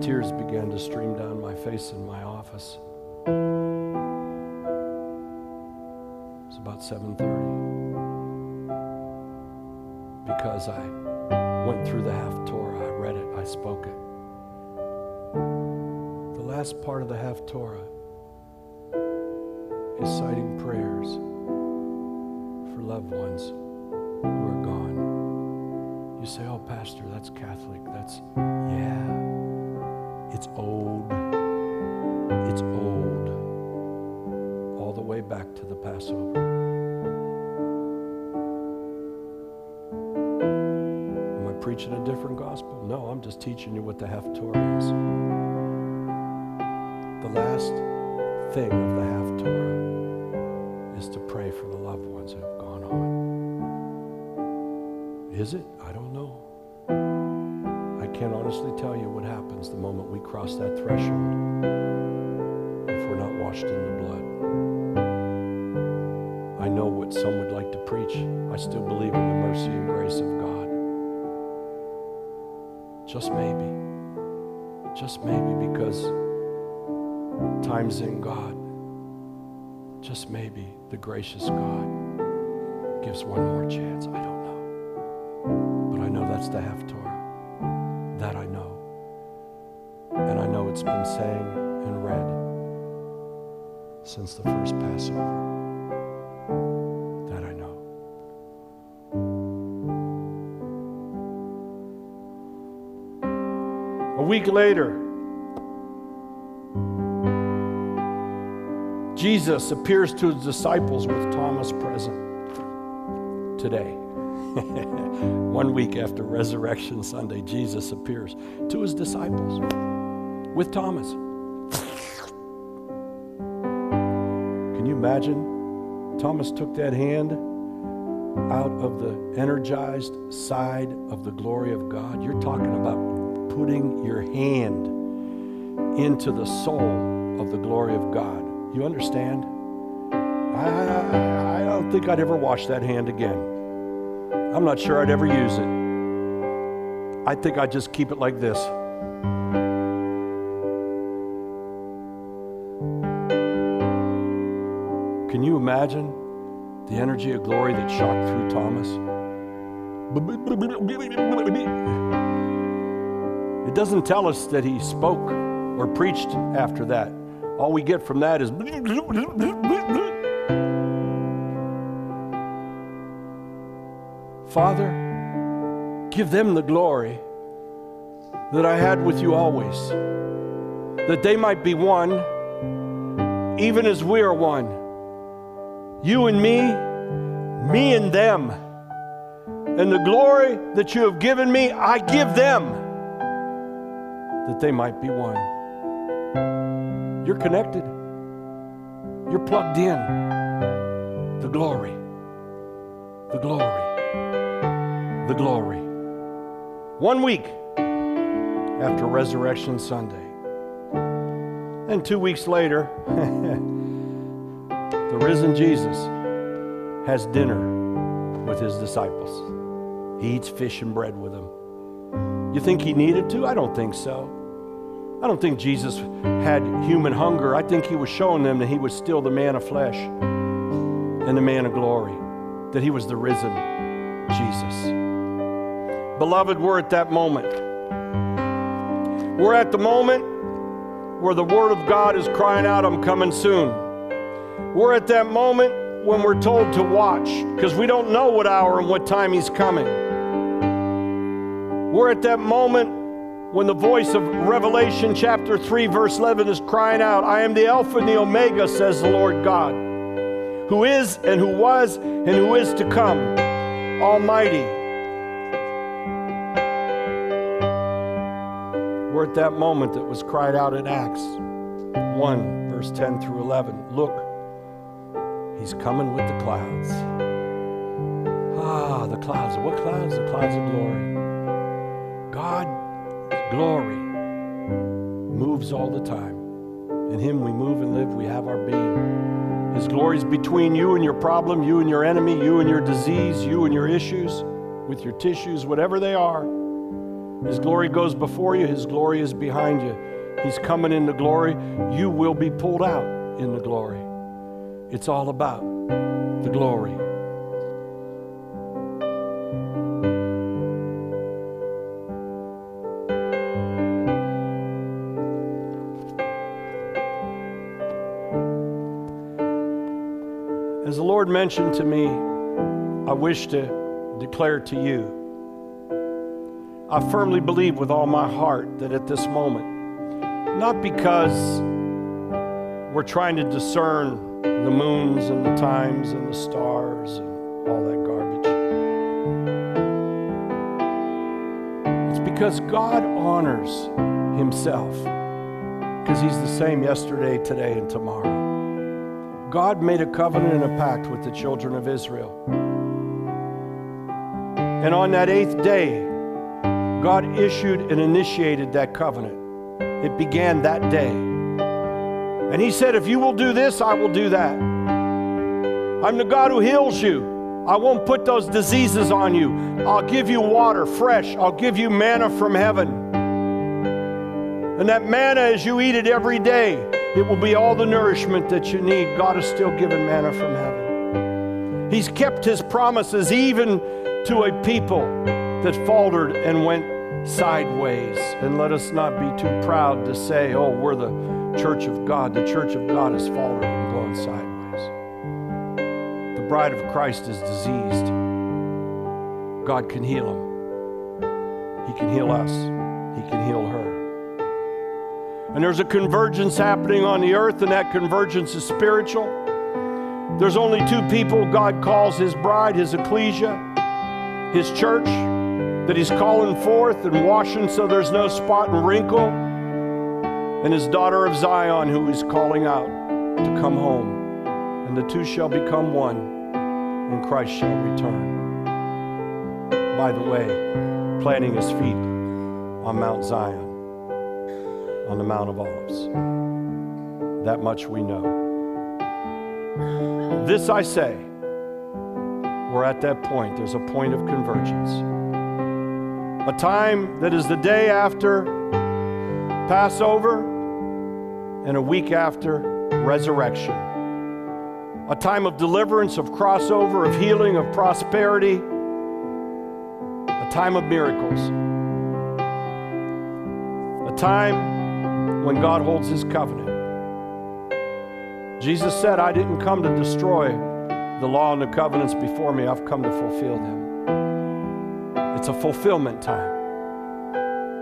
tears began to stream down my face in my office. It's about 7:30 because I went through the Haftorah, I read it, I spoke it. The last part of the Haftorah is citing prayers for loved ones who are gone. You say, oh, Pastor, that's Catholic. That's, yeah, it's old. It's old. All the way back to the Passover. Am I preaching a different gospel. No, I'm just teaching you what the Haftorah is. The last thing of the Haftorah is to pray for the loved ones who have gone on. Is it? I don't can't honestly tell you what happens the moment we cross that threshold if we're not washed in the blood. I know what some would like to preach. I still believe in the mercy and grace of God. Just maybe. Just maybe because time's in God. Just maybe the gracious God gives one more chance. I don't know. But I know that's the Haftorah. It's been sang and read since the first Passover. That I know. A week later, Jesus appears to his disciples with Thomas present today. One week after Resurrection Sunday, Jesus appears to his disciples with Thomas. Can you imagine? Thomas took that hand out of the energized side of the glory of God. You're talking about putting your hand into the soul of the glory of God. You understand? I, I, don't think I'd ever wash that hand again. I'm not sure I'd ever use it. I think I'd just keep it like this. Energy of glory that shot through Thomas? It doesn't tell us that he spoke or preached after that. All we get from that is. Father, give them the glory that I had with you always, that they might be one, even as we are one. You and me, me and them. And the glory that you have given me, I give them that they might be one. You're connected. You're plugged in. The glory. The glory. The glory. One week after Resurrection Sunday. And two weeks later, the risen Jesus has dinner with his disciples. He eats fish and bread with them. You think he needed to? I don't think so. I don't think Jesus had human hunger. I think he was showing them that he was still the man of flesh and the man of glory, that he was the risen Jesus. Beloved, we're at that moment. We're at the moment where the Word of God is crying out, I'm coming soon. We're at that moment when we're told to watch because we don't know what hour and what time He's coming. We're at that moment when the voice of Revelation chapter 3, verse 11 is crying out, I am the Alpha and the Omega, says the Lord God, who is and who was and who is to come, Almighty. We're at that moment that was cried out in Acts 1, verse 10 through 11. Look, he's coming with the clouds. Ah, the clouds. What clouds? The clouds of glory. God's glory, moves all the time. In Him we move and live, we have our being. His glory is between you and your problem, you and your enemy, you and your disease, you and your issues, with your tissues, whatever they are. His glory goes before you, His glory is behind you. He's coming in the glory. You will be pulled out in the glory. It's all about the glory. As the Lord mentioned to me, I wish to declare to you I firmly believe with all my heart that at this moment, not because we're trying to discern the moons and the times and the stars and all that garbage, it's because God honors Himself, because He's the same yesterday, today, and tomorrow. God made a covenant and a pact with the children of Israel. And on that eighth day, God issued and initiated that covenant. It began that day. And He said, If you will do this, I will do that. I'm the God who heals you. I won't put those diseases on you. I'll give you water fresh. I'll give you manna from heaven. And that manna, as you eat it every day, it will be all the nourishment that you need. God is still giving manna from heaven. He's kept His promises even to a people that faltered and went sideways. And let us not be too proud to say, oh, we're the church of God. The church of God is faltered and going sideways. The bride of Christ is diseased. God can heal him. He can heal us. He can heal her. And there's a convergence happening on the earth, and that convergence is spiritual. There's only two people God calls his bride, his ecclesia, his church, that he's calling forth and washing so there's no spot and wrinkle, and his daughter of Zion, who is calling out to come home. And the two shall become one, and Christ shall return. By the way, planting his feet on Mount Zion on the Mount of Olives. That much we know. This I say, we're at that point. There's a point of convergence. A time that is the day after Passover and a week after resurrection. A time of deliverance, of crossover, of healing, of prosperity. A time of miracles. A time when God holds his covenant. Jesus said, I didn't come to destroy the law and the covenants before me, I've come to fulfill them. It's a fulfillment time.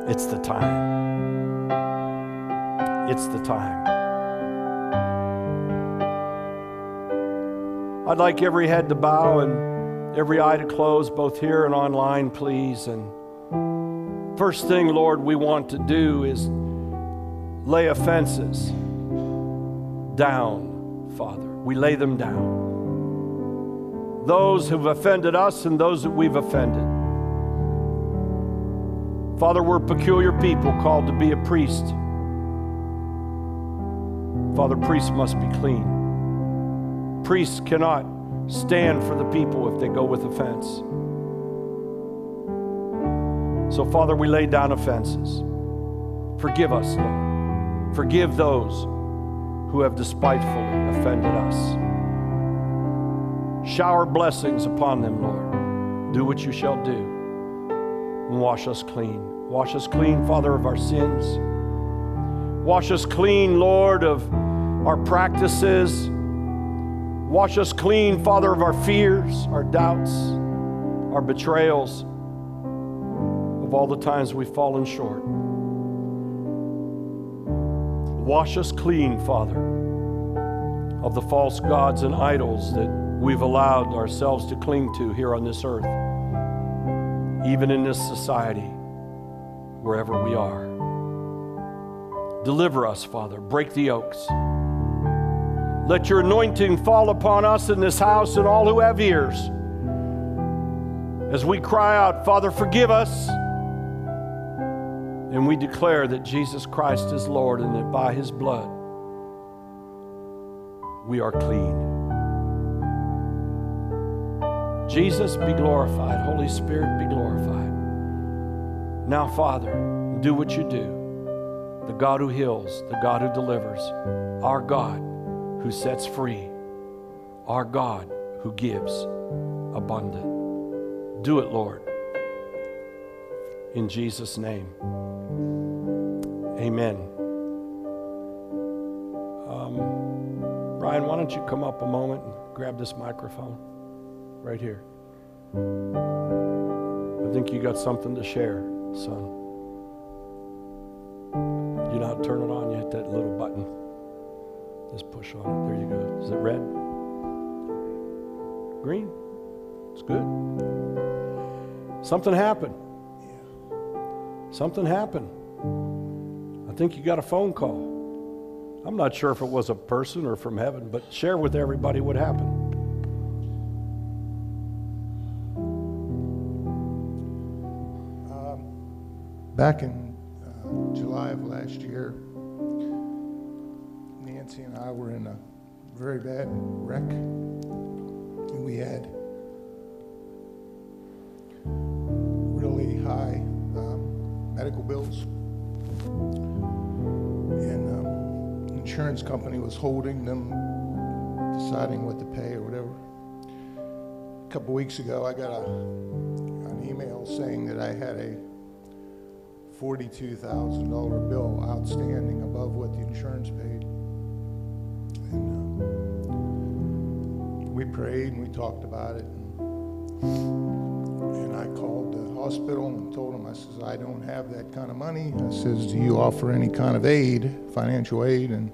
It's the time. It's the time. I'd like every head to bow and every eye to close, both here and online, please. And first thing, Lord, we want to do is lay offenses down, Father. We lay them down. Those who've offended us and those that we've offended. Father, we're peculiar people called to be a priest. Father, priests must be clean. Priests cannot stand for the people if they go with offense. So, Father, we lay down offenses. Forgive us, Lord. Forgive those who have despitefully offended us. Shower blessings upon them, Lord. Do what you shall do. And wash us clean. Wash us clean, Father, of our sins. Wash us clean, Lord, of our practices. Wash us clean, Father, of our fears, our doubts, our betrayals, of all the times we've fallen short. Wash us clean, Father, of the false gods and idols that we've allowed ourselves to cling to here on this earth, even in this society, wherever we are. Deliver us, Father. Break the yokes. Let your anointing fall upon us in this house and all who have ears. As we cry out, Father, forgive us. And we declare that Jesus Christ is Lord and that by his blood we are clean. Jesus, be glorified. Holy Spirit, be glorified. Now, Father, do what you do. The God who heals, the God who delivers, our God who sets free, our God who gives abundant. Do it, Lord. In Jesus' name. Amen. Um, Brian, why don't you come up a moment and grab this microphone right here? I think you got something to share, son. You know turn it on, you hit that little button. Just push on it. There you go. Is it red? Green? It's good. Something happened. Something happened. I think you got a phone call. I'm not sure if it was a person or from heaven, but share with everybody what happened. Um, back in uh, July of last year, Nancy and I were in a very bad wreck. And we had really high um, medical bills. And um, the insurance company was holding them, deciding what to pay or whatever. A couple weeks ago, I got a, an email saying that I had a $42,000 bill outstanding above what the insurance paid. And uh, we prayed and we talked about it. And, and I called the hospital and told them, I says, I don't have that kind of money. I says, do you offer any kind of aid, financial aid? And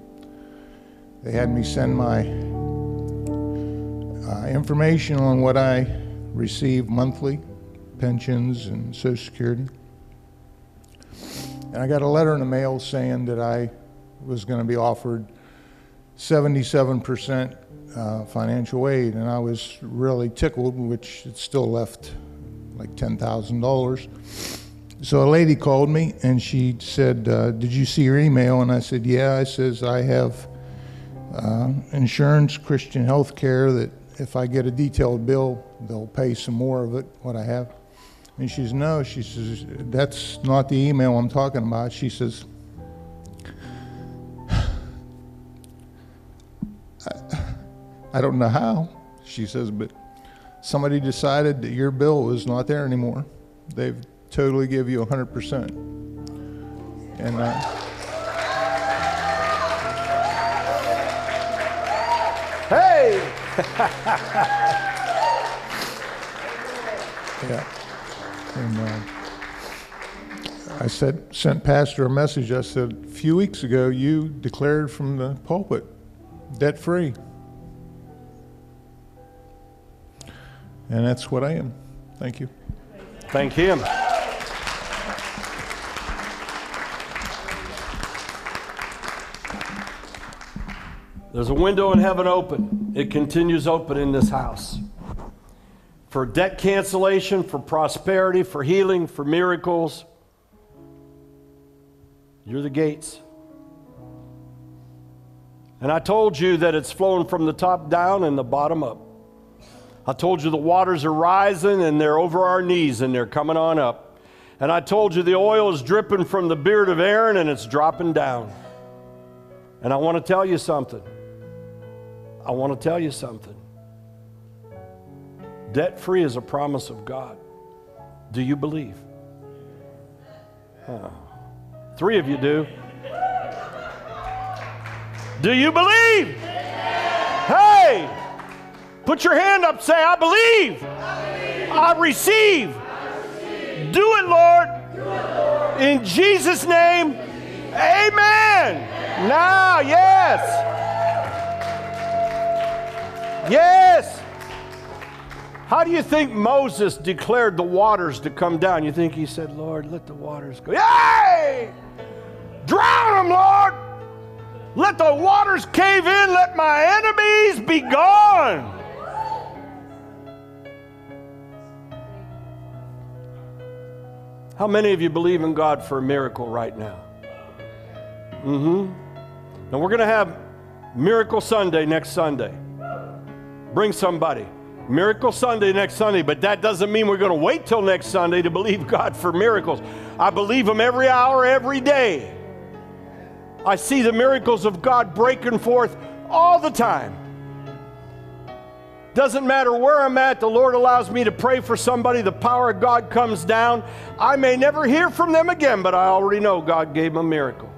they had me send my uh, information on what I receive monthly, pensions and Social Security. And I got a letter in the mail saying that I was going to be offered 77% uh, financial aid, and I was really tickled, which it still left like $10,000. So a lady called me and she said, uh, "Did you see your email?" And I said, "Yeah." I says, "I have uh, insurance, Christian health care that if I get a detailed bill, they'll pay some more of it, what I have." And she says, No, she says, That's not the email I'm talking about. She says, I don't know how, she says, but somebody decided that your bill is not there anymore. They've totally give you 100%. And uh, Hey! Yeah. And uh, I said, sent Pastor a message. I said, a few weeks ago, you declared from the pulpit, debt free. And that's what I am. Thank you. Thank him. There's a window in heaven open. It continues open in this house. For debt cancellation, for prosperity, for healing, for miracles. You're the gates. And I told you that it's flowing from the top down and the bottom up. I told you the waters are rising and they're over our knees and they're coming on up. And I told you the oil is dripping from the beard of Aaron and it's dropping down. And I want to tell you something. I want to tell you something. Debt free is a promise of God. Do you believe? Three of you do. Do you believe? Hey, put your hand up, say, I believe. I, receive. Do it, Lord. In Jesus' name, amen. Now, yes. Yes. How do you think Moses declared the waters to come down? You think he said, Lord, let the waters go. Yay! Drown them, Lord! Let the waters cave in. Let my enemies be gone. How many of you believe in God for a miracle right now? Mm hmm. Now we're going to have Miracle Sunday next Sunday. Bring somebody. Miracle Sunday next Sunday, but that doesn't mean we're going to wait till next Sunday to believe God for miracles. I believe them every hour, every day. I see the miracles of God breaking forth all the time. Doesn't matter where I'm at, the Lord allows me to pray for somebody. The power of God comes down. I may never hear from them again, but I already know God gave them a miracle.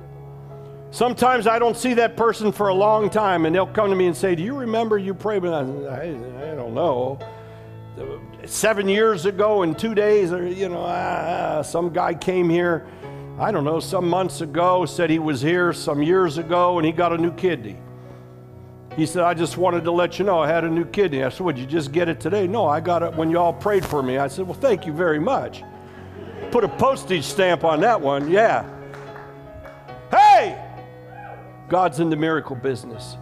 Sometimes I don't see that person for a long time, and they'll come to me and say, Do you remember you prayed? I, I, I don't know. Seven years ago, in two days, or, you know, ah, some guy came here I don't know, some months ago, said he was here some years ago and he got a new kidney. He said, I just wanted to let you know I had a new kidney. I said, Would you just get it today? No, I got it when you all prayed for me. I said, Well, thank you very much. Put a postage stamp on that one, yeah. Hey! God's in the miracle business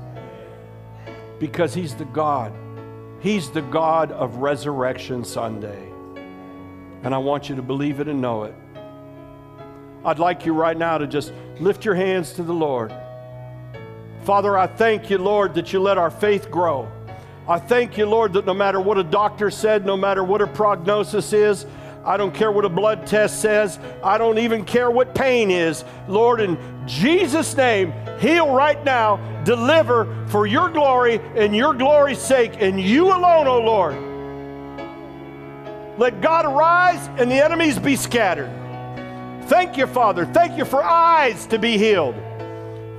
because He's the God. He's the God of Resurrection Sunday. And I want you to believe it and know it. I'd like you right now to just lift your hands to the Lord. Father, I thank you, Lord, that you let our faith grow. I thank you, Lord, that no matter what a doctor said, no matter what a prognosis is, I don't care what a blood test says, I don't even care what pain is. Lord, in Jesus' name, heal right now, deliver for your glory and your glory's sake, and you alone, O oh Lord. Let God arise and the enemies be scattered. Thank you, Father. Thank you for eyes to be healed.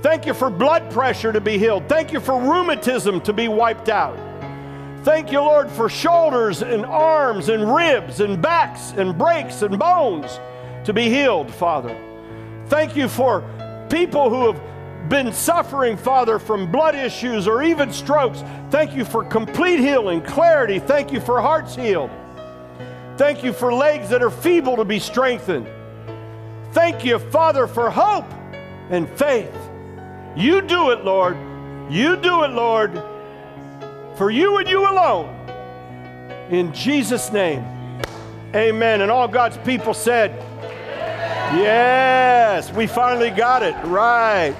Thank you for blood pressure to be healed. Thank you for rheumatism to be wiped out. Thank you, Lord, for shoulders and arms and ribs and backs and breaks and bones to be healed, Father. Thank you for people who have been suffering, Father, from blood issues or even strokes. Thank you for complete healing, clarity. Thank you for hearts healed. Thank you for legs that are feeble to be strengthened. Thank you, Father, for hope and faith. You do it, Lord. You do it, Lord, for you and you alone. In Jesus' name, amen. And all God's people said, Yes, we finally got it right.